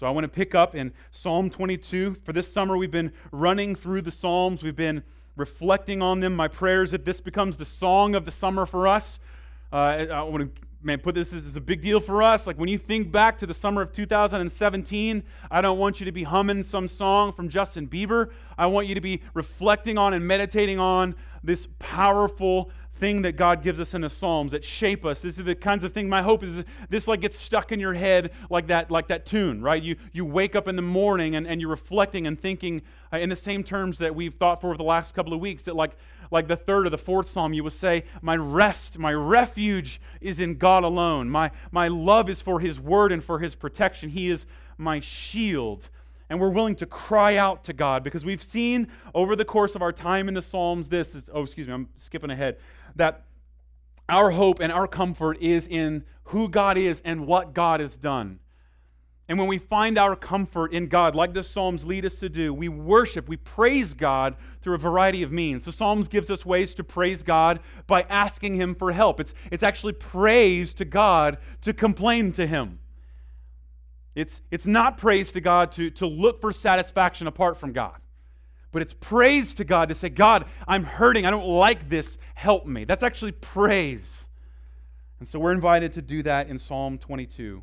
So I want to pick up in Psalm 22. For this summer, we've been running through the Psalms, we've been reflecting on them. My prayer is that this becomes the song of the summer for us. Uh, I want to man, put this as a big deal for us. Like when you think back to the summer of 2017, I don't want you to be humming some song from Justin Bieber. I want you to be reflecting on and meditating on this powerful thing that God gives us in the Psalms that shape us. This is the kinds of thing. My hope is this like gets stuck in your head like that, like that tune, right? You you wake up in the morning and, and you're reflecting and thinking uh, in the same terms that we've thought for the last couple of weeks. That like like the third or the fourth psalm, you will say, My rest, my refuge is in God alone. My, my love is for His word and for His protection. He is my shield. And we're willing to cry out to God because we've seen over the course of our time in the Psalms this is, oh, excuse me, I'm skipping ahead, that our hope and our comfort is in who God is and what God has done. And when we find our comfort in God, like the Psalms lead us to do, we worship, we praise God through a variety of means. The Psalms gives us ways to praise God by asking Him for help. It's, it's actually praise to God to complain to Him. It's, it's not praise to God to, to look for satisfaction apart from God, but it's praise to God to say, God, I'm hurting. I don't like this. Help me. That's actually praise. And so we're invited to do that in Psalm 22.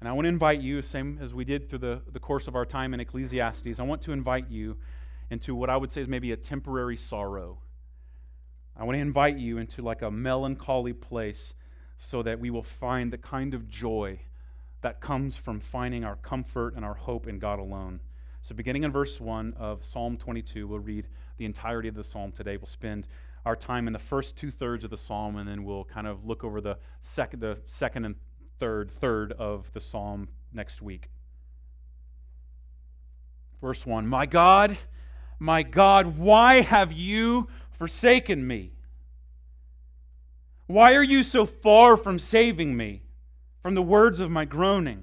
And I want to invite you, same as we did through the, the course of our time in Ecclesiastes, I want to invite you into what I would say is maybe a temporary sorrow. I want to invite you into like a melancholy place so that we will find the kind of joy that comes from finding our comfort and our hope in God alone. So, beginning in verse 1 of Psalm 22, we'll read the entirety of the psalm today. We'll spend our time in the first two thirds of the psalm, and then we'll kind of look over the second, the second and third third of the psalm next week. Verse 1 My God, my God, why have you forsaken me? Why are you so far from saving me from the words of my groaning?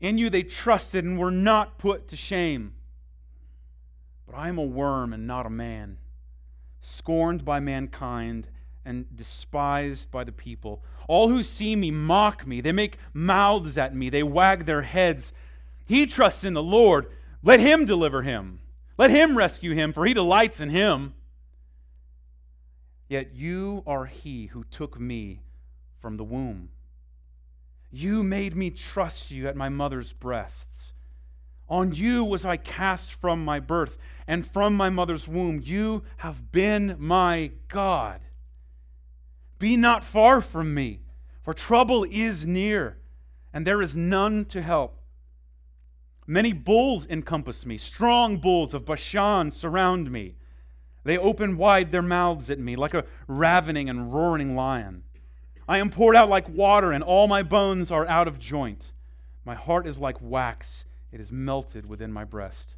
In you they trusted and were not put to shame. But I am a worm and not a man, scorned by mankind and despised by the people. All who see me mock me. They make mouths at me. They wag their heads. He trusts in the Lord. Let him deliver him. Let him rescue him, for he delights in him. Yet you are he who took me from the womb. You made me trust you at my mother's breasts. On you was I cast from my birth, and from my mother's womb you have been my God. Be not far from me, for trouble is near, and there is none to help. Many bulls encompass me, strong bulls of Bashan surround me. They open wide their mouths at me like a ravening and roaring lion. I am poured out like water, and all my bones are out of joint. My heart is like wax, it is melted within my breast.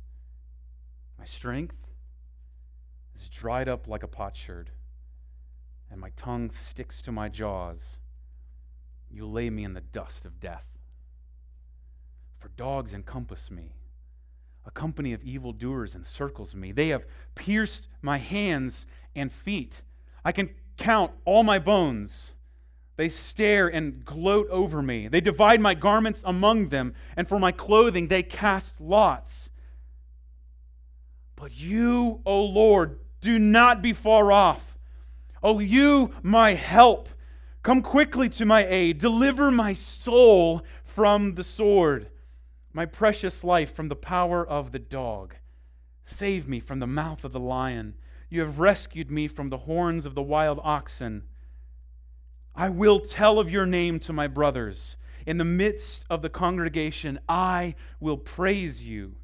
My strength is dried up like a potsherd and my tongue sticks to my jaws, you lay me in the dust of death. For dogs encompass me. A company of evildoers encircles me. They have pierced my hands and feet. I can count all my bones. They stare and gloat over me. They divide my garments among them, and for my clothing they cast lots. But you, O Lord, do not be far off. O you, my help, come quickly to my aid. Deliver my soul from the sword, my precious life from the power of the dog. Save me from the mouth of the lion. You have rescued me from the horns of the wild oxen. I will tell of your name to my brothers. In the midst of the congregation, I will praise you.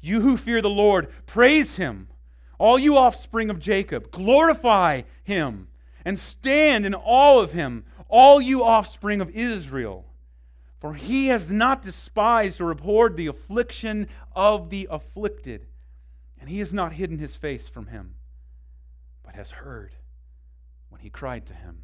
You who fear the Lord, praise him. All you offspring of Jacob, glorify him and stand in awe of him, all you offspring of Israel. For he has not despised or abhorred the affliction of the afflicted, and he has not hidden his face from him, but has heard when he cried to him.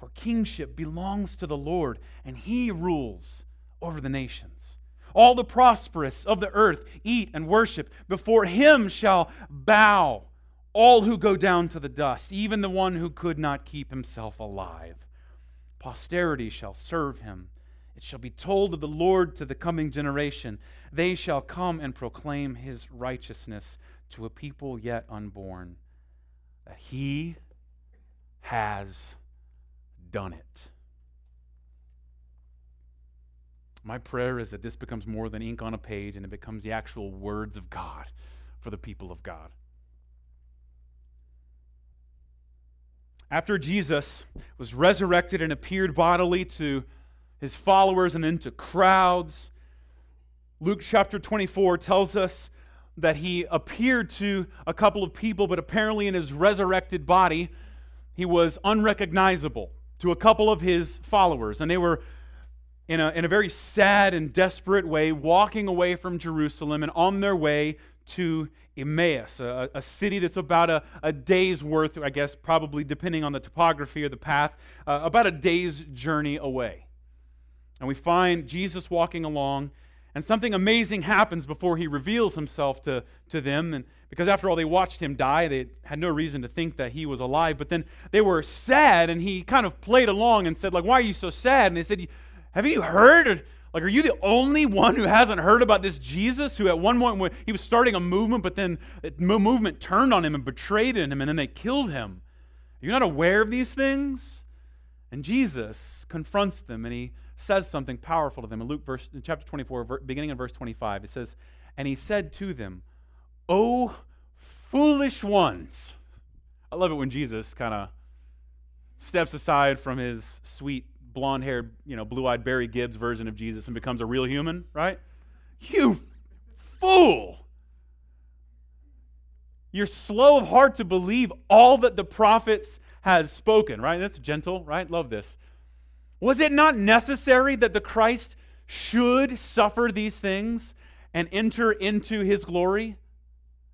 For kingship belongs to the Lord, and he rules over the nations. All the prosperous of the earth eat and worship. Before him shall bow all who go down to the dust, even the one who could not keep himself alive. Posterity shall serve him. It shall be told of the Lord to the coming generation. They shall come and proclaim his righteousness to a people yet unborn, that he has done it. My prayer is that this becomes more than ink on a page and it becomes the actual words of God for the people of God. After Jesus was resurrected and appeared bodily to his followers and then to crowds, Luke chapter 24 tells us that he appeared to a couple of people, but apparently in his resurrected body, he was unrecognizable to a couple of his followers, and they were in a, in a very sad and desperate way walking away from Jerusalem and on their way to Emmaus, a, a city that's about a, a, day's worth, I guess, probably depending on the topography or the path, uh, about a day's journey away. And we find Jesus walking along, and something amazing happens before he reveals himself to, to them. And because after all, they watched him die. They had no reason to think that he was alive. But then they were sad, and he kind of played along and said, like, why are you so sad? And they said, have you heard? Like, are you the only one who hasn't heard about this Jesus who at one point he was starting a movement, but then the movement turned on him and betrayed him, and then they killed him? Are you not aware of these things? And Jesus confronts them, and he says something powerful to them in Luke verse, in chapter 24, beginning in verse 25. It says, And he said to them, Oh, foolish ones. I love it when Jesus kind of steps aside from his sweet, blonde haired, you know, blue eyed Barry Gibbs version of Jesus and becomes a real human, right? You fool! You're slow of heart to believe all that the prophets has spoken, right? That's gentle, right? Love this. Was it not necessary that the Christ should suffer these things and enter into his glory?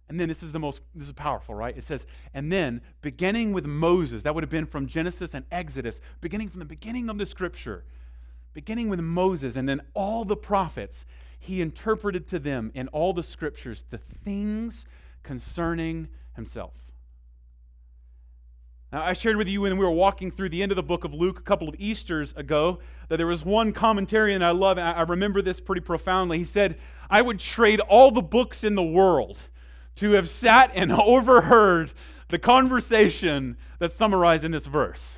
And then this is the most, this is powerful, right? It says, and then beginning with Moses, that would have been from Genesis and Exodus, beginning from the beginning of the scripture, beginning with Moses and then all the prophets, he interpreted to them in all the scriptures the things concerning himself. Now, I shared with you when we were walking through the end of the book of Luke a couple of Easters ago that there was one commentarian I love, and I remember this pretty profoundly. He said, I would trade all the books in the world to have sat and overheard the conversation that's summarized in this verse.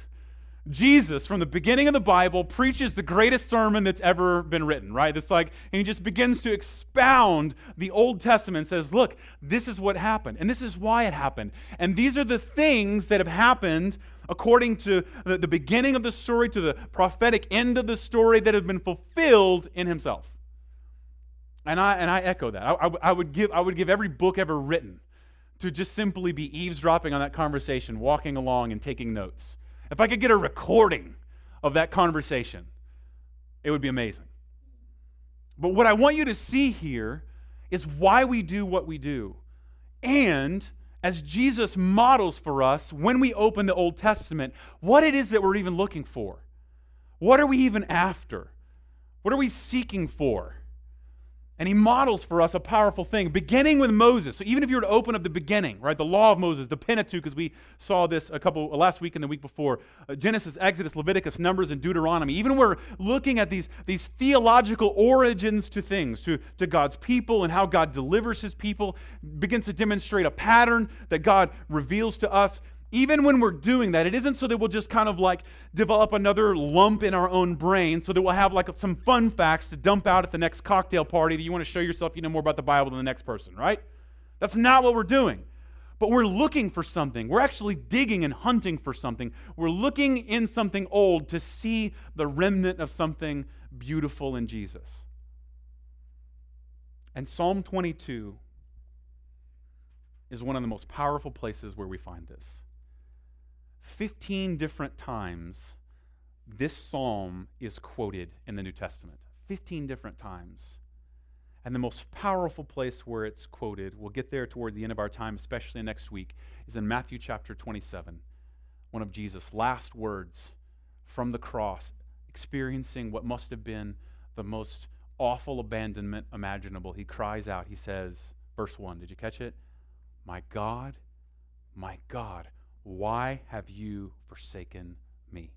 Jesus, from the beginning of the Bible, preaches the greatest sermon that's ever been written, right? It's like, and he just begins to expound the Old Testament, says, look, this is what happened, and this is why it happened. And these are the things that have happened according to the, the beginning of the story to the prophetic end of the story that have been fulfilled in himself. And I, and I echo that. I, I, I, would give, I would give every book ever written to just simply be eavesdropping on that conversation, walking along and taking notes. If I could get a recording of that conversation, it would be amazing. But what I want you to see here is why we do what we do. And as Jesus models for us when we open the Old Testament, what it is that we're even looking for. What are we even after? What are we seeking for? And he models for us a powerful thing, beginning with Moses. So even if you were to open up the beginning, right, the law of Moses, the Pentateuch, as we saw this a couple last week and the week before, uh, Genesis, Exodus, Leviticus, Numbers, and Deuteronomy. Even we're looking at these, these theological origins to things, to, to God's people and how God delivers his people, begins to demonstrate a pattern that God reveals to us. Even when we're doing that, it isn't so that we'll just kind of like develop another lump in our own brain so that we'll have like some fun facts to dump out at the next cocktail party that you want to show yourself you know more about the Bible than the next person, right? That's not what we're doing. But we're looking for something. We're actually digging and hunting for something. We're looking in something old to see the remnant of something beautiful in Jesus. And Psalm 22 is one of the most powerful places where we find this. 15 different times this psalm is quoted in the New Testament. 15 different times. And the most powerful place where it's quoted, we'll get there toward the end of our time, especially next week, is in Matthew chapter 27, one of Jesus' last words from the cross, experiencing what must have been the most awful abandonment imaginable. He cries out, he says, verse 1, did you catch it? My God, my God, why have you forsaken me?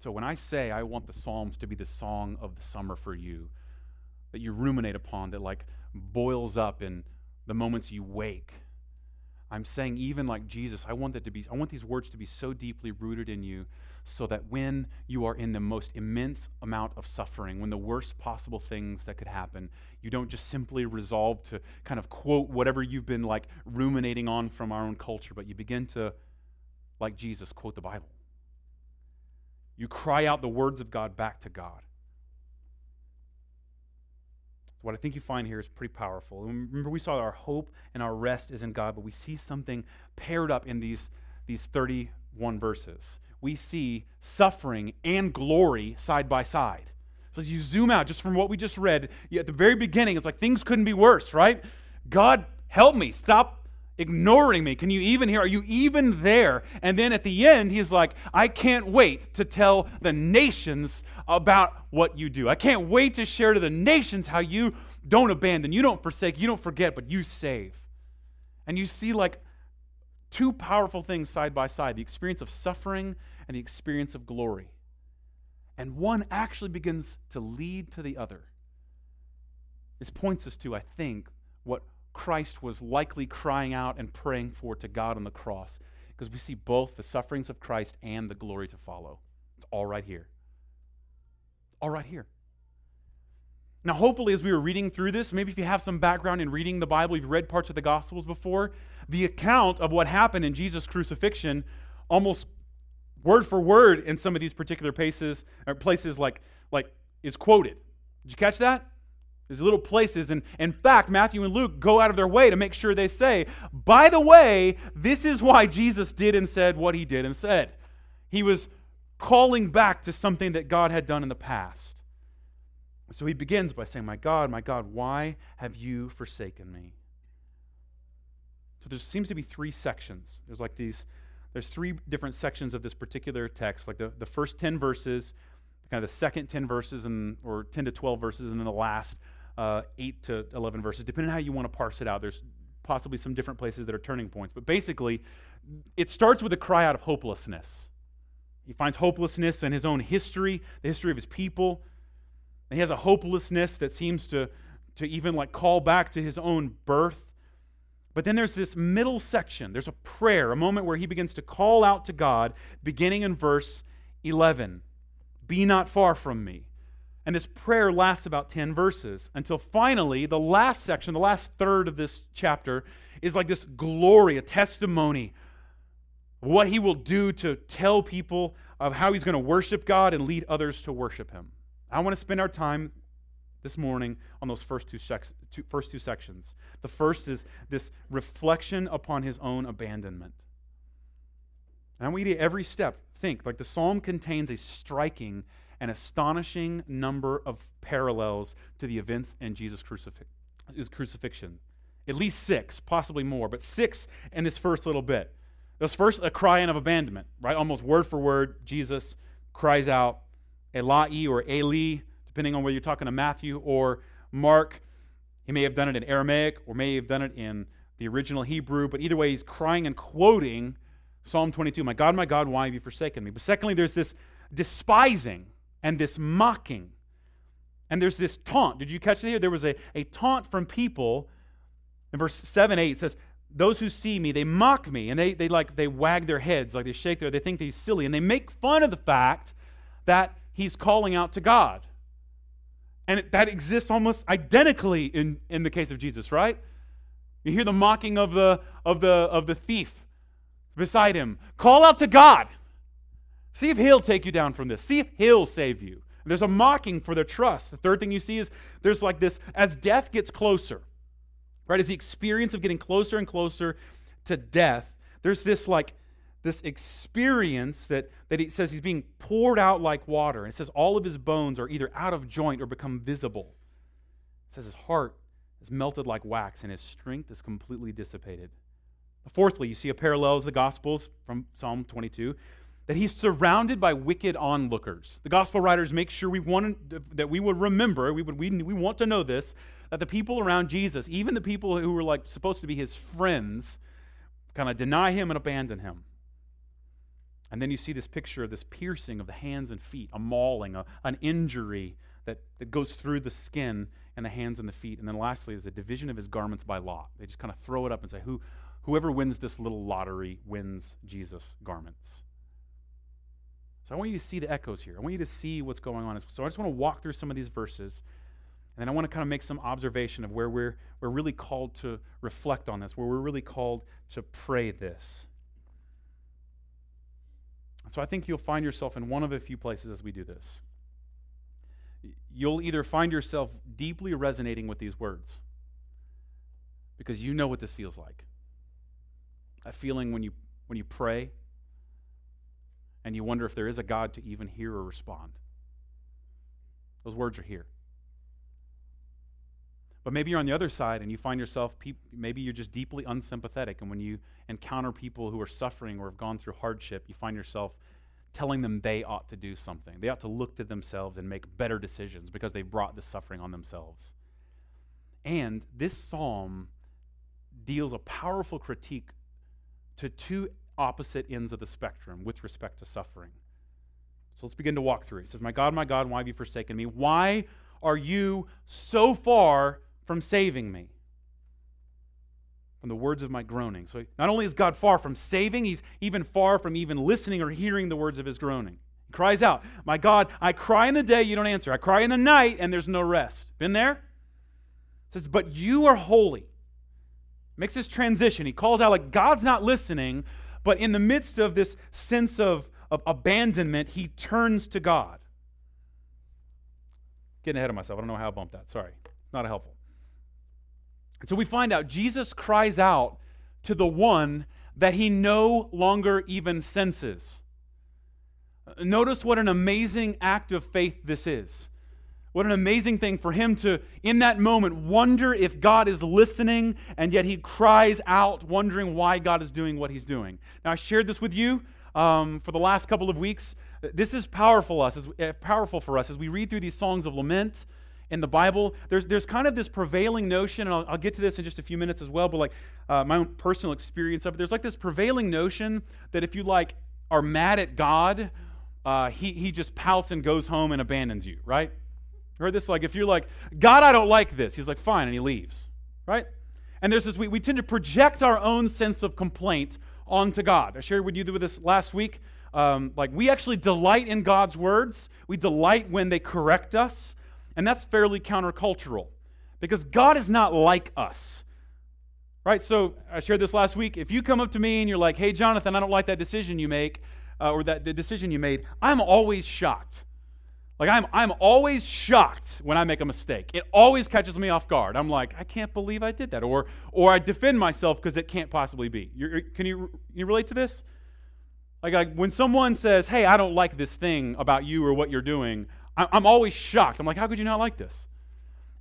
So when I say I want the Psalms to be the song of the summer for you, that you ruminate upon, that like boils up in the moments you wake, I'm saying even like Jesus, I want that to be I want these words to be so deeply rooted in you so that when you are in the most immense amount of suffering, when the worst possible things that could happen, you don't just simply resolve to kind of quote whatever you've been like ruminating on from our own culture, but you begin to, like Jesus, quote the Bible. You cry out the words of God back to God. So what I think you find here is pretty powerful. Remember, we saw our hope and our rest is in God, but we see something paired up in these, these 31 verses we see suffering and glory side by side. So as you zoom out, just from what we just read, at the very beginning, it's like things couldn't be worse, right? God, help me. Stop ignoring me. Can you even hear? Are you even there? And then at the end, he's like, I can't wait to tell the nations about what you do. I can't wait to share to the nations how you don't abandon, you don't forsake, you don't forget, but you save. And you see like two powerful things side by side the experience of suffering and the experience of glory. And one actually begins to lead to the other. This points us to, I think, what Christ was likely crying out and praying for to God on the cross, because we see both the sufferings of Christ and the glory to follow. It's all right here. All right here. Now, hopefully, as we were reading through this, maybe if you have some background in reading the Bible, you've read parts of the Gospels before, the account of what happened in Jesus' crucifixion almost word for word in some of these particular places or uh, places like like is quoted. Did you catch that? There's little places, and in fact, Matthew and Luke go out of their way to make sure they say, by the way, this is why Jesus did and said what he did and said. He was calling back to something that God had done in the past. So he begins by saying, My God, my God, why have you forsaken me? So there seems to be three sections. There's like these there's three different sections of this particular text, like the, the first 10 verses, kind of the second 10 verses, and, or 10 to 12 verses, and then the last uh, 8 to 11 verses, depending on how you want to parse it out. There's possibly some different places that are turning points. But basically, it starts with a cry out of hopelessness. He finds hopelessness in his own history, the history of his people. And he has a hopelessness that seems to, to even like call back to his own birth. But then there's this middle section. There's a prayer, a moment where he begins to call out to God, beginning in verse 11 Be not far from me. And this prayer lasts about 10 verses until finally, the last section, the last third of this chapter, is like this glory, a testimony what he will do to tell people of how he's going to worship God and lead others to worship him. I want to spend our time this morning on those first two, sec- two, first two sections. The first is this reflection upon his own abandonment. And you to every step think like the psalm contains a striking and astonishing number of parallels to the events in Jesus' his crucifixion. At least six, possibly more, but six in this first little bit. This first, a cry of abandonment, right? Almost word for word, Jesus cries out, Eloi or Eli, depending on whether you're talking to Matthew or Mark. He may have done it in Aramaic or may have done it in the original Hebrew, but either way, he's crying and quoting Psalm 22 My God, my God, why have you forsaken me? But secondly, there's this despising and this mocking. And there's this taunt. Did you catch it here? There was a, a taunt from people. In verse 7 8, it says, those who see me, they mock me and they, they like they wag their heads, like they shake their, they think he's silly, and they make fun of the fact that he's calling out to God. And that exists almost identically in, in the case of Jesus, right? You hear the mocking of the of the of the thief beside him. Call out to God. See if he'll take you down from this. See if he'll save you. There's a mocking for their trust. The third thing you see is there's like this as death gets closer right? As the experience of getting closer and closer to death, there's this like this experience that, that he says he's being poured out like water. And it says all of his bones are either out of joint or become visible. It says his heart is melted like wax and his strength is completely dissipated. Fourthly, you see a parallel as the Gospels from Psalm 22 that he's surrounded by wicked onlookers. The gospel writers make sure we want that we would remember, we, would, we, we want to know this, that the people around Jesus, even the people who were like supposed to be his friends, kind of deny him and abandon him. And then you see this picture of this piercing of the hands and feet, a mauling, a, an injury that, that goes through the skin and the hands and the feet. And then lastly, there's a division of his garments by lot. They just kind of throw it up and say, Who, whoever wins this little lottery wins Jesus' garments. So I want you to see the echoes here. I want you to see what's going on. So I just want to walk through some of these verses. And then I want to kind of make some observation of where we're, we're really called to reflect on this, where we're really called to pray this. So I think you'll find yourself in one of a few places as we do this. You'll either find yourself deeply resonating with these words because you know what this feels like. A feeling when you when you pray and you wonder if there is a God to even hear or respond. Those words are here. But maybe you're on the other side and you find yourself, maybe you're just deeply unsympathetic. And when you encounter people who are suffering or have gone through hardship, you find yourself telling them they ought to do something. They ought to look to themselves and make better decisions because they've brought the suffering on themselves. And this psalm deals a powerful critique to two opposite ends of the spectrum with respect to suffering. So let's begin to walk through. It says, My God, my God, why have you forsaken me? Why are you so far from saving me? From the words of my groaning. So not only is God far from saving, he's even far from even listening or hearing the words of his groaning. He cries out, My God, I cry in the day, you don't answer. I cry in the night, and there's no rest. Been there? It says, But you are holy. Makes this transition. He calls out like God's not listening, but in the midst of this sense of, of abandonment, he turns to God. Getting ahead of myself. I don't know how I bumped that. Sorry. Not helpful. And so we find out Jesus cries out to the one that he no longer even senses. Notice what an amazing act of faith this is. What an amazing thing for him to, in that moment, wonder if God is listening, and yet he cries out, wondering why God is doing what he's doing. Now, I shared this with you um, for the last couple of weeks. This is powerful, us, as, uh, powerful for us as we read through these songs of lament in the Bible. There's, there's kind of this prevailing notion, and I'll, I'll get to this in just a few minutes as well, but like uh, my own personal experience of it, there's like this prevailing notion that if you like are mad at God, uh, he, he just pouts and goes home and abandons you, right? heard this? Like, if you're like, God, I don't like this, he's like, fine, and he leaves, right? And there's this, we, we tend to project our own sense of complaint onto God. I shared with you with this last week. Um, like, we actually delight in God's words, we delight when they correct us, and that's fairly countercultural because God is not like us. Right? So I shared this last week. If you come up to me and you're like, hey, Jonathan, I don't like that decision you make, uh, or that the decision you made, I'm always shocked. Like I'm, I'm always shocked when I make a mistake. It always catches me off guard. I'm like, I can't believe I did that, or or I defend myself because it can't possibly be. You're, can you you relate to this? Like, like, when someone says, "Hey, I don't like this thing about you or what you're doing," I'm always shocked. I'm like, how could you not like this?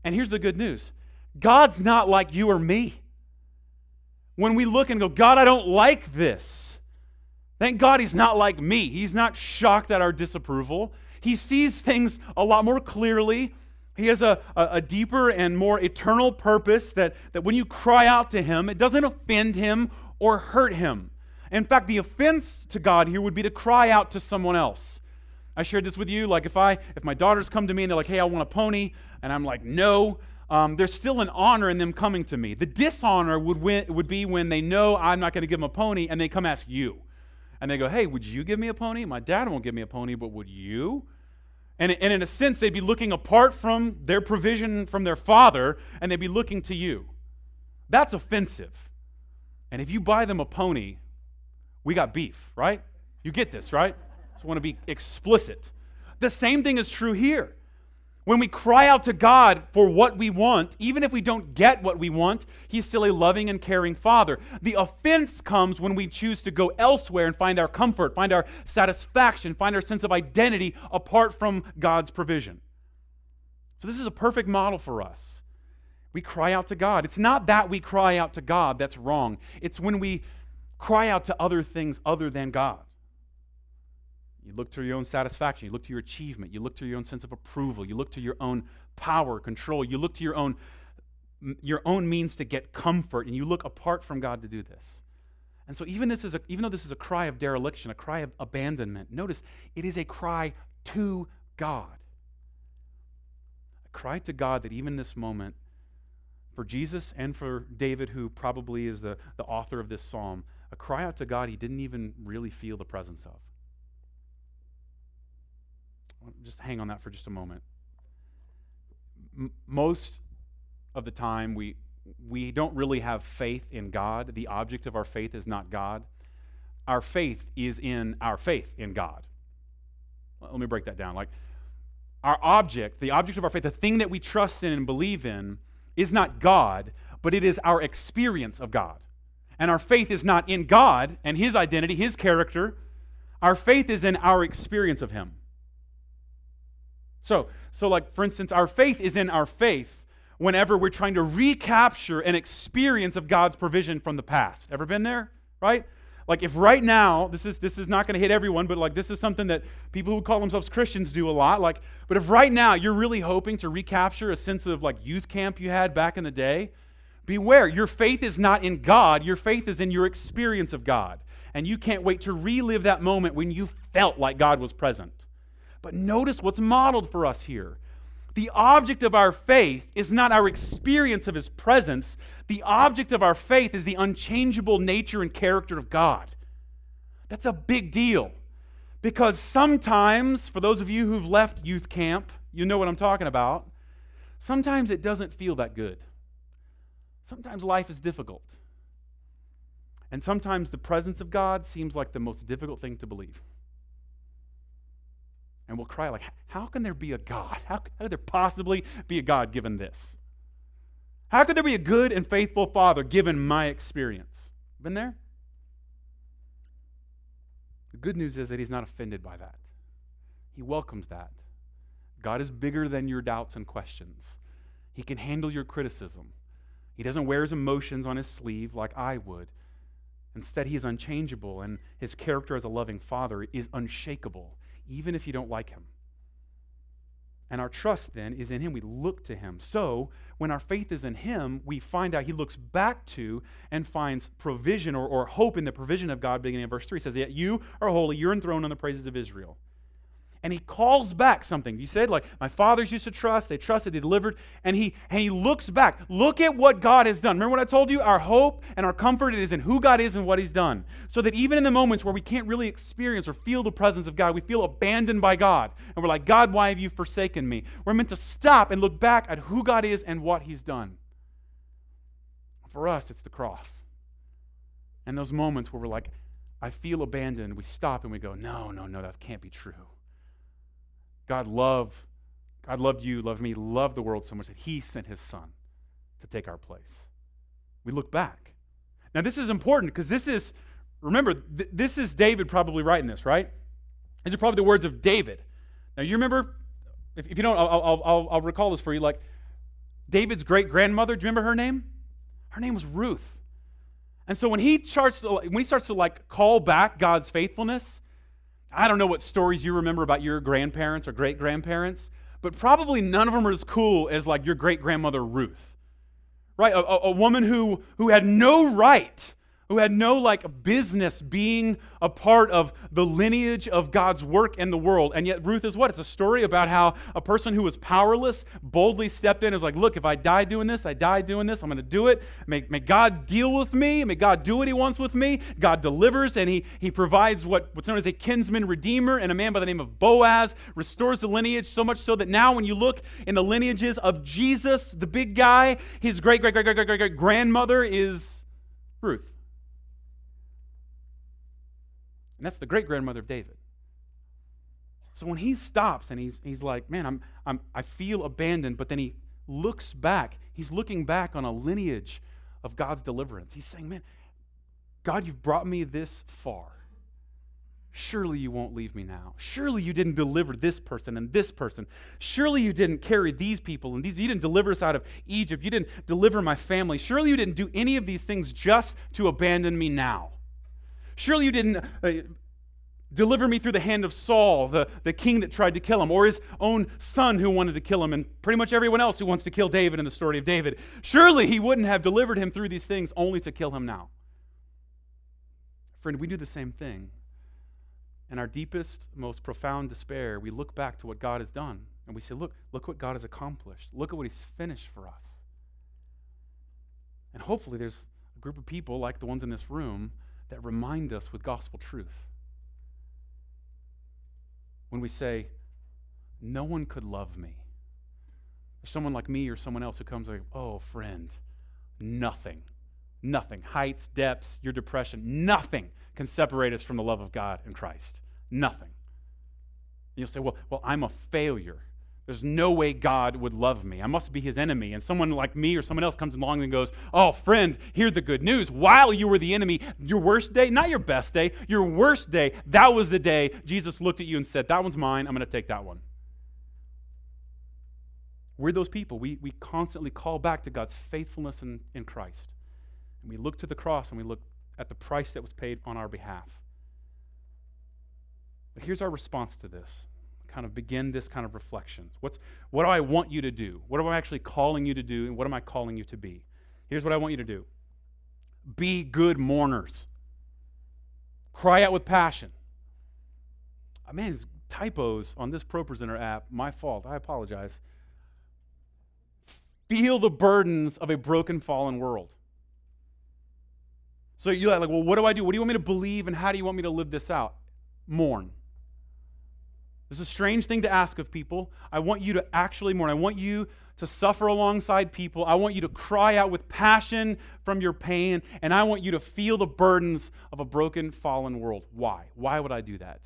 And here's the good news: God's not like you or me. When we look and go, God, I don't like this. Thank God He's not like me. He's not shocked at our disapproval. He sees things a lot more clearly. He has a, a, a, deeper and more eternal purpose that, that when you cry out to Him, it doesn't offend Him or hurt Him. In fact, the offense to God here would be to cry out to someone else. I shared this with you. Like if I if my daughters come to me and they're like, "Hey, I want a pony," and I'm like, "No," um, there's still an honor in them coming to me. The dishonor would, win, would be when they know I'm not going to give them a pony and they come ask you. And they go, hey, would you give me a pony? My dad won't give me a pony, but would you? And, and in a sense, they'd be looking apart from their provision from their father and they'd be looking to you. That's offensive. And if you buy them a pony, we got beef, right? You get this, right? Just want to be explicit. The same thing is true here. When we cry out to God for what we want, even if we don't get what we want, He's still a loving and caring Father. The offense comes when we choose to go elsewhere and find our comfort, find our satisfaction, find our sense of identity apart from God's provision. So, this is a perfect model for us. We cry out to God. It's not that we cry out to God that's wrong, it's when we cry out to other things other than God. You look to your own satisfaction. You look to your achievement. You look to your own sense of approval. You look to your own power, control. You look to your own, your own means to get comfort, and you look apart from God to do this. And so, even, this is a, even though this is a cry of dereliction, a cry of abandonment, notice it is a cry to God. A cry to God that even this moment, for Jesus and for David, who probably is the, the author of this psalm, a cry out to God he didn't even really feel the presence of. Just hang on that for just a moment. M- most of the time, we, we don't really have faith in God. The object of our faith is not God. Our faith is in our faith in God. Let me break that down. Like, our object, the object of our faith, the thing that we trust in and believe in, is not God, but it is our experience of God. And our faith is not in God and His identity, His character. Our faith is in our experience of Him. So, so like for instance, our faith is in our faith whenever we're trying to recapture an experience of God's provision from the past. Ever been there? Right? Like if right now, this is this is not going to hit everyone, but like this is something that people who call themselves Christians do a lot. Like, but if right now you're really hoping to recapture a sense of like youth camp you had back in the day, beware. Your faith is not in God, your faith is in your experience of God. And you can't wait to relive that moment when you felt like God was present. But notice what's modeled for us here. The object of our faith is not our experience of His presence. The object of our faith is the unchangeable nature and character of God. That's a big deal. Because sometimes, for those of you who've left youth camp, you know what I'm talking about. Sometimes it doesn't feel that good. Sometimes life is difficult. And sometimes the presence of God seems like the most difficult thing to believe and we'll cry like, how can there be a God? How, how could there possibly be a God given this? How could there be a good and faithful Father given my experience? Been there? The good news is that He's not offended by that. He welcomes that. God is bigger than your doubts and questions. He can handle your criticism. He doesn't wear his emotions on his sleeve like I would. Instead, he is unchangeable, and his character as a loving father is unshakable even if you don't like him. And our trust then is in him. We look to him. So, when our faith is in him, we find out he looks back to and finds provision or, or hope in the provision of God, beginning in verse 3. He says, Yet you are holy, you're enthroned on the praises of Israel and he calls back something. You said, like, my fathers used to trust, they trusted, they delivered, and he and he looks back. Look at what God has done. Remember what I told you? Our hope and our comfort is in who God is and what he's done. So that even in the moments where we can't really experience or feel the presence of God, we feel abandoned by God. And we're like, God, why have you forsaken me? We're meant to stop and look back at who God is and what he's done. For us, it's the cross. And those moments where we're like, I feel abandoned, we stop and we go, no, no, no, that can't be true. God loved, God loved you, loved me, loved the world so much that he sent his son to take our place. We look back. Now, this is important because this is, remember, th- this is David probably writing this, right? These are probably the words of David. Now, you remember, if, if you don't, I'll, I'll, I'll, I'll recall this for you. Like, David's great grandmother, do you remember her name? Her name was Ruth. And so when he starts to, when he starts to like call back God's faithfulness, I don't know what stories you remember about your grandparents or great grandparents, but probably none of them are as cool as like your great grandmother Ruth. Right? A, a, a, woman who, who had no right, who had no like business being a part of the lineage of God's work in the world. And yet Ruth is what? It's a story about how a person who was powerless boldly stepped in and was like, look, if I die doing this, I die doing this, I'm going to do it. May, may God deal with me. May God do what he wants with me. God delivers and he, he provides what, what's known as a kinsman redeemer and a man by the name of Boaz restores the lineage so much so that now when you look in the lineages of Jesus, the big guy, his great, great, great, great, great, great grandmother is Ruth. And that's the great grandmother of David. So when he stops and he's, he's like, man, I'm, I'm, I feel abandoned, but then he looks back, he's looking back on a lineage of God's deliverance. He's saying, man, God, you've brought me this far. Surely you won't leave me now. Surely you didn't deliver this person and this person. Surely you didn't carry these people and these. You didn't deliver us out of Egypt. You didn't deliver my family. Surely you didn't do any of these things just to abandon me now. Surely you didn't uh, deliver me through the hand of Saul, the, the king that tried to kill him, or his own son who wanted to kill him, and pretty much everyone else who wants to kill David in the story of David. Surely he wouldn't have delivered him through these things only to kill him now. Friend, we do the same thing. In our deepest, most profound despair, we look back to what God has done and we say, Look, look what God has accomplished. Look at what He's finished for us. And hopefully, there's a group of people like the ones in this room that remind us with gospel truth. When we say, no one could love me. Someone like me or someone else who comes like, oh, friend, nothing, nothing, heights, depths, your depression, nothing can separate us from the love of God and Christ. Nothing. And you'll say, well, well, I'm a failure. There's no way God would love me. I must be his enemy. And someone like me or someone else comes along and goes, Oh, friend, hear the good news. While you were the enemy, your worst day, not your best day, your worst day, that was the day Jesus looked at you and said, That one's mine. I'm going to take that one. We're those people. We, we constantly call back to God's faithfulness in, in Christ. And we look to the cross and we look at the price that was paid on our behalf. But here's our response to this kind of begin this kind of reflection. What's, what do I want you to do? What am I actually calling you to do? And what am I calling you to be? Here's what I want you to do be good mourners, cry out with passion. Oh, man, typos on this ProPresenter app, my fault. I apologize. Feel the burdens of a broken, fallen world. So you're like, well, what do I do? What do you want me to believe, and how do you want me to live this out? Mourn. This is a strange thing to ask of people. I want you to actually mourn. I want you to suffer alongside people. I want you to cry out with passion from your pain, and I want you to feel the burdens of a broken, fallen world. Why? Why would I do that?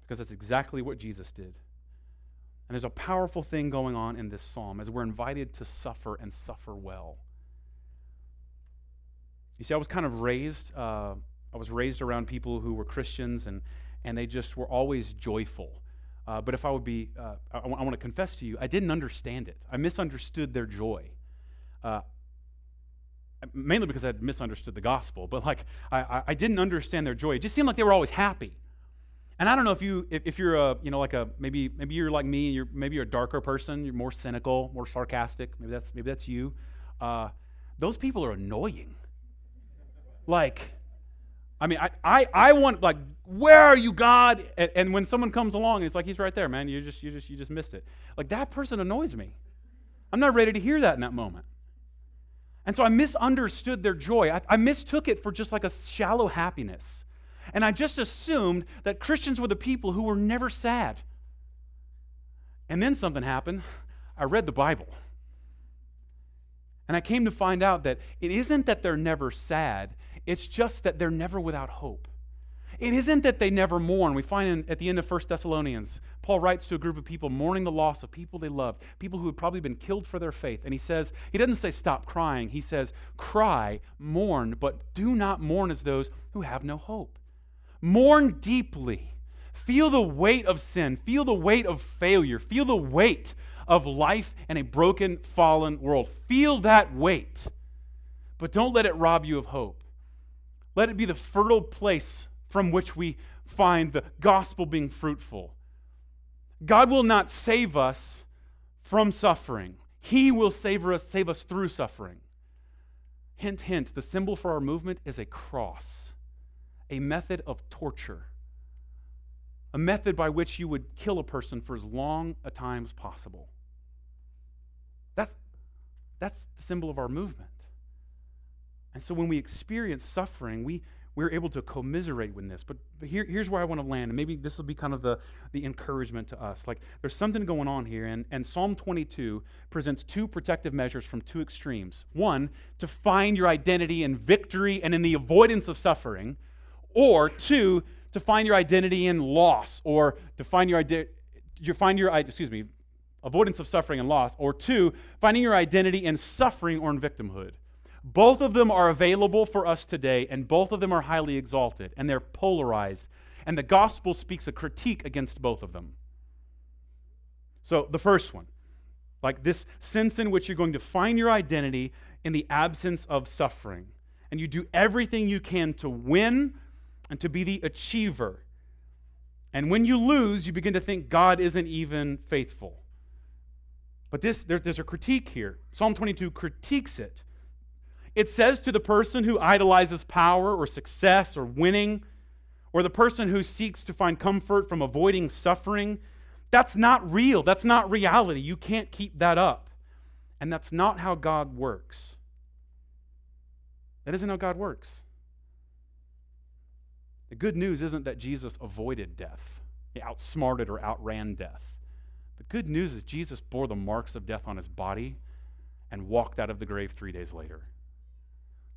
Because that's exactly what Jesus did. And there's a powerful thing going on in this psalm as we're invited to suffer and suffer well. You see, I was kind of raised, uh, I was raised around people who were Christians, and, and they just were always joyful. Uh, but if I would be, uh, I, I want to confess to you, I didn't understand it. I misunderstood their joy. Uh, mainly because I had misunderstood the gospel, but like I, I didn't understand their joy. It just seemed like they were always happy. And I don't know if you if, if you're a you know like a maybe maybe you're like me, you're maybe you're a darker person, you're more cynical, more sarcastic. Maybe that's maybe that's you. Uh, those people are annoying. Like I mean, I, I, I want like, where are you, God? And, and, when someone comes along, it's like he's right there, man. You just you just you just missed it. Like that person annoys me. I'm not ready to hear that in that moment. And so I misunderstood their joy. I, I mistook it for just like a shallow happiness. And I just assumed that Christians were the people who were never sad. And then something happened. I read the Bible. And I came to find out that it isn't that they're never sad, it's just that they're never without hope. It isn't that they never mourn. We find in, at the end of 1 Thessalonians, Paul writes to a group of people mourning the loss of people they loved, people who had probably been killed for their faith. And he says, he doesn't say stop crying. He says, cry, mourn, but do not mourn as those who have no hope. Mourn deeply. Feel the weight of sin. Feel the weight of failure. Feel the weight of life in a broken, fallen world. Feel that weight. But don't let it rob you of hope. Let it be the fertile place from which we find the gospel being fruitful. God will not save us from suffering. He will save us, save us through suffering. Hint, hint, the symbol for our movement is a cross, a method of torture, a method by which you would kill a person for as long a time as possible. That's, that's the symbol of our movement. And so when we experience suffering, we, we're able to commiserate with this. But, but here, here's where I want to land, and maybe this will be kind of the, the encouragement to us. Like, there's something going on here, and, and Psalm 22 presents two protective measures from two extremes. One, to find your identity in victory and in the avoidance of suffering, or two, to find your identity in loss, or to find your identity. You find your excuse me, avoidance of suffering and loss, or two, finding your identity in suffering or in victimhood. Both of them are available for us today, and both of them are highly exalted, and they're polarized. And the gospel speaks a critique against both of them. So, the first one, like this sense in which you're going to find your identity in the absence of suffering, and you do everything you can to win and to be the achiever. And when you lose, you begin to think God isn't even faithful. But this, there, there's a critique here. Psalm 22 critiques it. It says to the person who idolizes power or success or winning, or the person who seeks to find comfort from avoiding suffering, that's not real. That's not reality. You can't keep that up. And that's not how God works. That isn't how God works. The good news isn't that Jesus avoided death, he outsmarted or outran death. The good news is Jesus bore the marks of death on his body and walked out of the grave three days later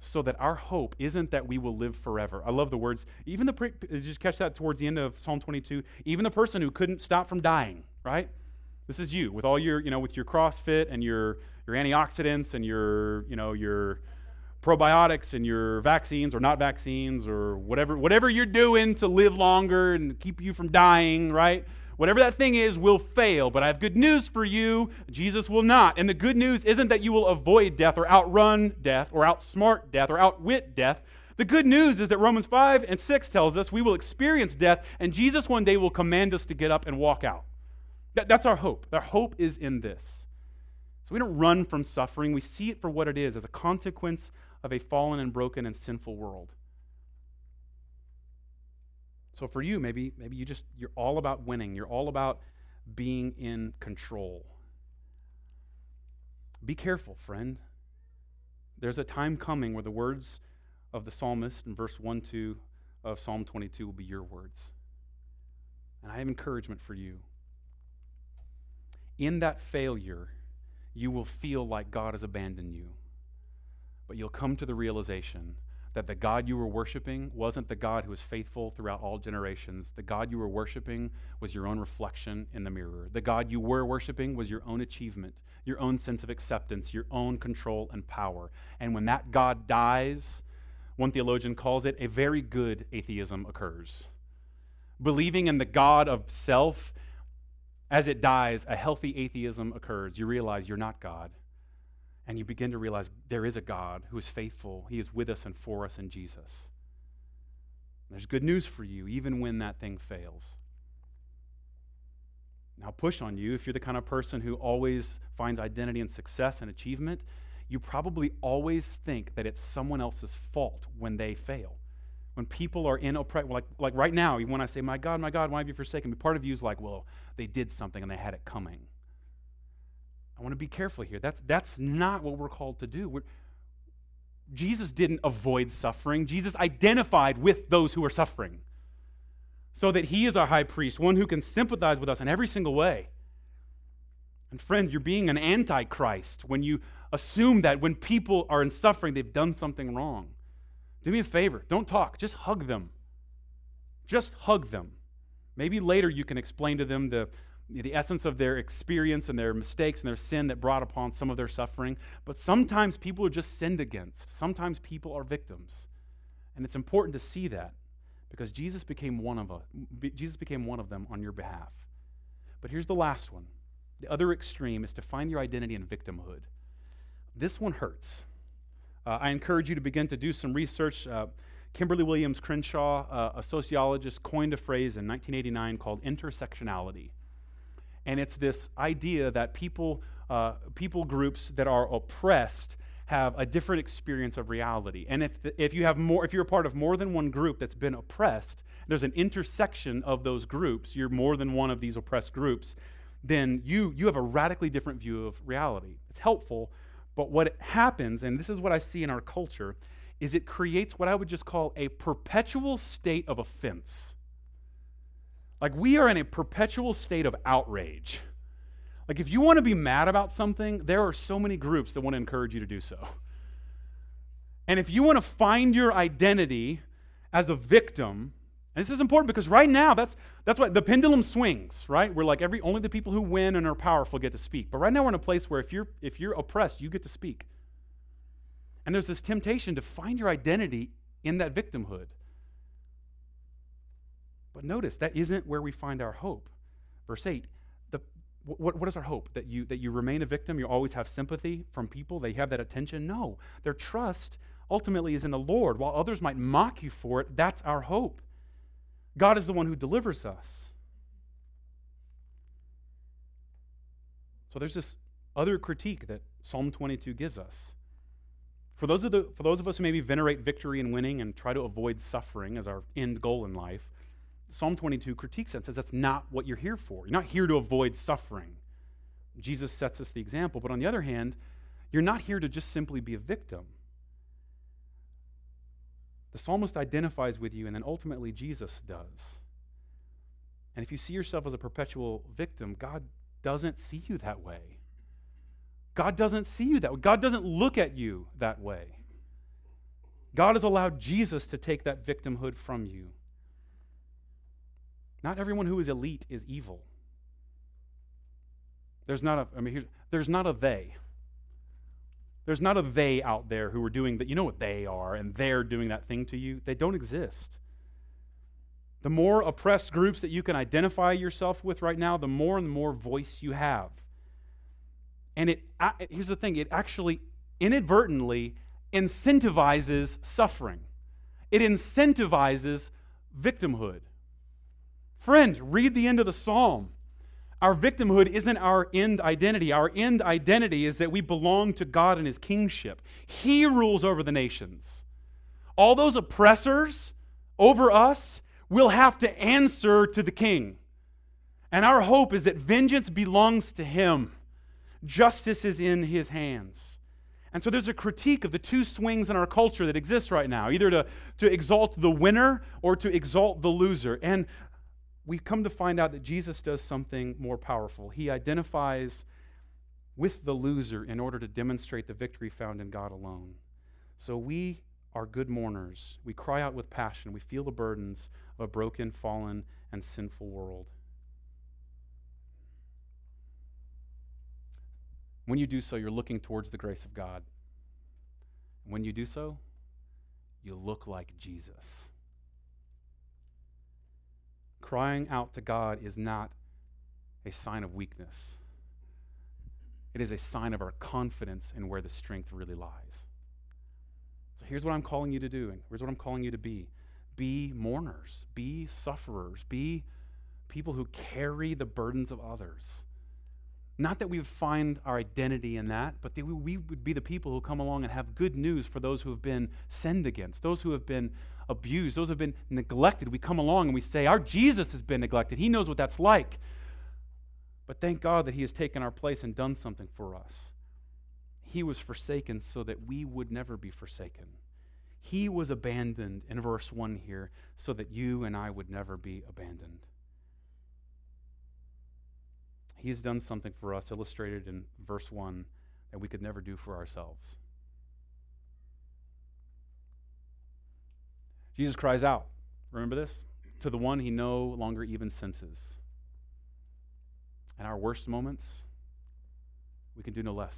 so that our hope isn't that we will live forever. I love the words. Even the pre- just catch that towards the end of Psalm 22. Even the person who couldn't stop from dying, right? This is you with all your, you know, with your CrossFit and your your antioxidants and your, you know, your probiotics and your vaccines or not vaccines or whatever whatever you're doing to live longer and keep you from dying, right? Whatever that thing is will fail, but I have good news for you. Jesus will not. And the good news isn't that you will avoid death or outrun death or outsmart death or outwit death. The good news is that Romans 5 and 6 tells us we will experience death, and Jesus one day will command us to get up and walk out. That, that's our hope. Our hope is in this. So we don't run from suffering, we see it for what it is as a consequence of a fallen and broken and sinful world. So for you, maybe maybe you just you're all about winning. You're all about being in control. Be careful, friend. There's a time coming where the words of the psalmist in verse 1 2 of Psalm 22 will be your words. And I have encouragement for you. In that failure, you will feel like God has abandoned you. But you'll come to the realization that the God you were worshiping wasn't the God who was faithful throughout all generations. The God you were worshiping was your own reflection in the mirror. The God you were worshiping was your own achievement, your own sense of acceptance, your own control and power. And when that God dies, one theologian calls it a very good atheism occurs. Believing in the God of self, as it dies, a healthy atheism occurs. You realize you're not God and you begin to realize there is a God who is faithful. He is with us and for us in Jesus. There's good news for you, even when that thing fails. Now, push on you if you're the kind of person who always finds identity and success and achievement. You probably always think that it's someone else's fault when they fail. When people are in oppression, like, like right now, when I say, My God, my God, why have you forsaken me? Part of you is like, Well, they did something and they had it coming. I want to be careful here. That's, that's not what we're called to do. We're, Jesus didn't avoid suffering, Jesus identified with those who are suffering so that he is our high priest, one who can sympathize with us in every single way. And friend, you're being an antichrist when you assume that when people are in suffering, they've done something wrong. Do me a favor, don't talk, just hug them. Just hug them. Maybe later you can explain to them the the essence of their experience and their mistakes and their sin that brought upon some of their suffering. But sometimes people are just sinned against. Sometimes people are victims. And it's important to see that because Jesus became one of, a, Jesus became one of them on your behalf. But here's the last one. The other extreme is to find your identity in victimhood. This one hurts. Uh, I encourage you to begin to do some research. Uh, Kimberlé Williams Crenshaw, uh, a sociologist, coined a phrase in 1989 called intersectionality. And it's this idea that people, uh, people groups that are oppressed have a different experience of reality. And if, the, if, you have more, if you're a part of more than one group that's been oppressed, there's an intersection of those groups, you're more than one of these oppressed groups, then you, you have a radically different view of reality. It's helpful, but what happens, and this is what I see in our culture, is it creates what I would just call a perpetual state of offense. Like we are in a perpetual state of outrage. Like if you want to be mad about something, there are so many groups that want to encourage you to do so. And if you want to find your identity as a victim, and this is important because right now that's that's what the pendulum swings, right? We're like every only the people who win and are powerful get to speak. But right now we're in a place where if you're if you're oppressed, you get to speak. And there's this temptation to find your identity in that victimhood. But notice, that isn't where we find our hope. Verse 8, the, what, what is our hope? That you, that you remain a victim? You always have sympathy from people? They have that attention? No. Their trust ultimately is in the Lord. While others might mock you for it, that's our hope. God is the one who delivers us. So there's this other critique that Psalm 22 gives us. For those, of the, for those of us who maybe venerate victory and winning and try to avoid suffering as our end goal in life, Psalm 22 critiques that and says that's not what you're here for. You're not here to avoid suffering. Jesus sets us the example. But on the other hand, you're not here to just simply be a victim. The psalmist identifies with you, and then ultimately Jesus does. And if you see yourself as a perpetual victim, God doesn't see you that way. God doesn't see you that way. God doesn't look at you that way. God has allowed Jesus to take that victimhood from you. Not everyone who is elite is evil. There's not a, I mean, there's not a they. There's not a they out there who are doing that. You know what they are, and they're doing that thing to you. They don't exist. The more oppressed groups that you can identify yourself with right now, the more and the more voice you have. And it, here's the thing it actually inadvertently incentivizes suffering, it incentivizes victimhood. Friend, read the end of the psalm. Our victimhood isn't our end identity. Our end identity is that we belong to God and His kingship. He rules over the nations. All those oppressors over us will have to answer to the king. And our hope is that vengeance belongs to Him, justice is in His hands. And so there's a critique of the two swings in our culture that exists right now either to, to exalt the winner or to exalt the loser. And we come to find out that Jesus does something more powerful. He identifies with the loser in order to demonstrate the victory found in God alone. So we are good mourners. We cry out with passion. We feel the burdens of a broken, fallen, and sinful world. When you do so, you're looking towards the grace of God. When you do so, you look like Jesus crying out to God is not a sign of weakness. It is a sign of our confidence in where the strength really lies. So here's what I'm calling you to do, and here's what I'm calling you to be be mourners, be sufferers, be people who carry the burdens of others. Not that we would find our identity in that, but that we would be the people who come along and have good news for those who have been sinned against, those who have been abused, those have been neglected, we come along and we say, Our Jesus has been neglected. He knows what that's like. But thank God that He has taken our place and done something for us. He was forsaken so that we would never be forsaken. He was abandoned in verse 1 here so that you and I would never be abandoned. He has done something for us, illustrated in verse 1, that we could never do for ourselves. Jesus cries out, remember this? To the one he no longer even senses. In our worst moments, we can do no less.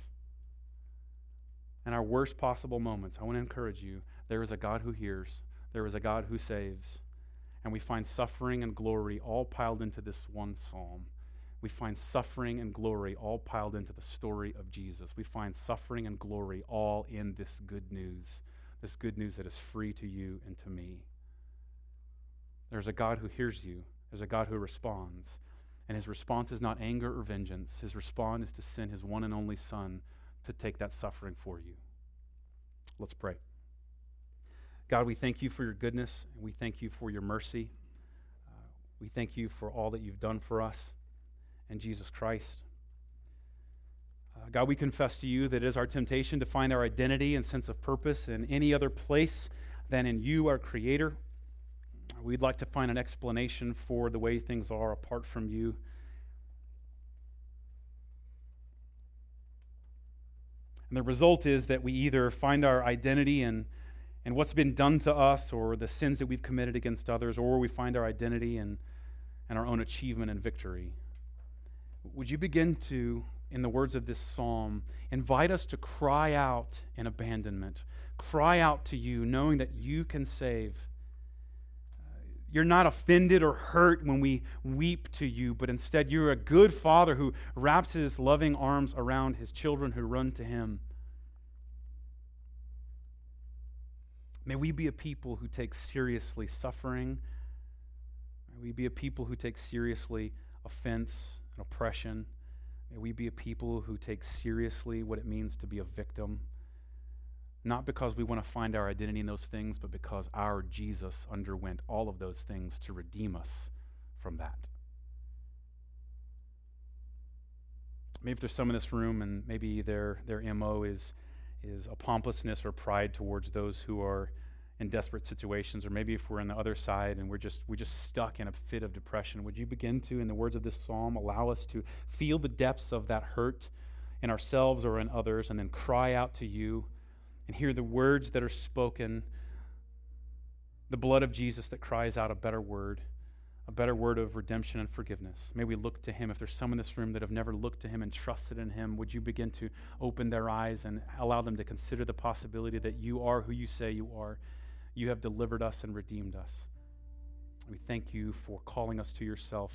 In our worst possible moments, I want to encourage you there is a God who hears, there is a God who saves, and we find suffering and glory all piled into this one psalm. We find suffering and glory all piled into the story of Jesus. We find suffering and glory all in this good news this good news that is free to you and to me. There's a God who hears you, there's a God who responds. And his response is not anger or vengeance. His response is to send his one and only Son to take that suffering for you. Let's pray. God, we thank you for your goodness, and we thank you for your mercy. Uh, we thank you for all that you've done for us and Jesus Christ. Uh, God, we confess to you that it is our temptation to find our identity and sense of purpose in any other place than in you, our Creator. We'd like to find an explanation for the way things are apart from you. And the result is that we either find our identity in, in what's been done to us or the sins that we've committed against others, or we find our identity in, in our own achievement and victory. Would you begin to, in the words of this psalm, invite us to cry out in abandonment, cry out to you, knowing that you can save? Uh, you're not offended or hurt when we weep to you, but instead you're a good father who wraps his loving arms around his children who run to him. May we be a people who take seriously suffering. May we be a people who take seriously offense and oppression. May we be a people who take seriously what it means to be a victim not because we want to find our identity in those things, but because our Jesus underwent all of those things to redeem us from that. Maybe if there's some in this room and maybe their, their MO is, is a pompousness or pride towards those who are in desperate situations, or maybe if we're on the other side and we're just, we're just stuck in a fit of depression, would you begin to, in the words of this psalm, allow us to feel the depths of that hurt in ourselves or in others and then cry out to you? and hear the words that are spoken, the blood of Jesus that cries out a better word, a better word of redemption and forgiveness. May we look to him. If there's some in this room that have never looked to him and trusted in him, would you begin to open their eyes and allow them to consider the possibility that you are who you say you are? You have delivered us and redeemed us. We thank you for calling us to yourself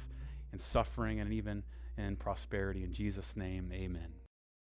in suffering and even in prosperity. In Jesus' name, amen.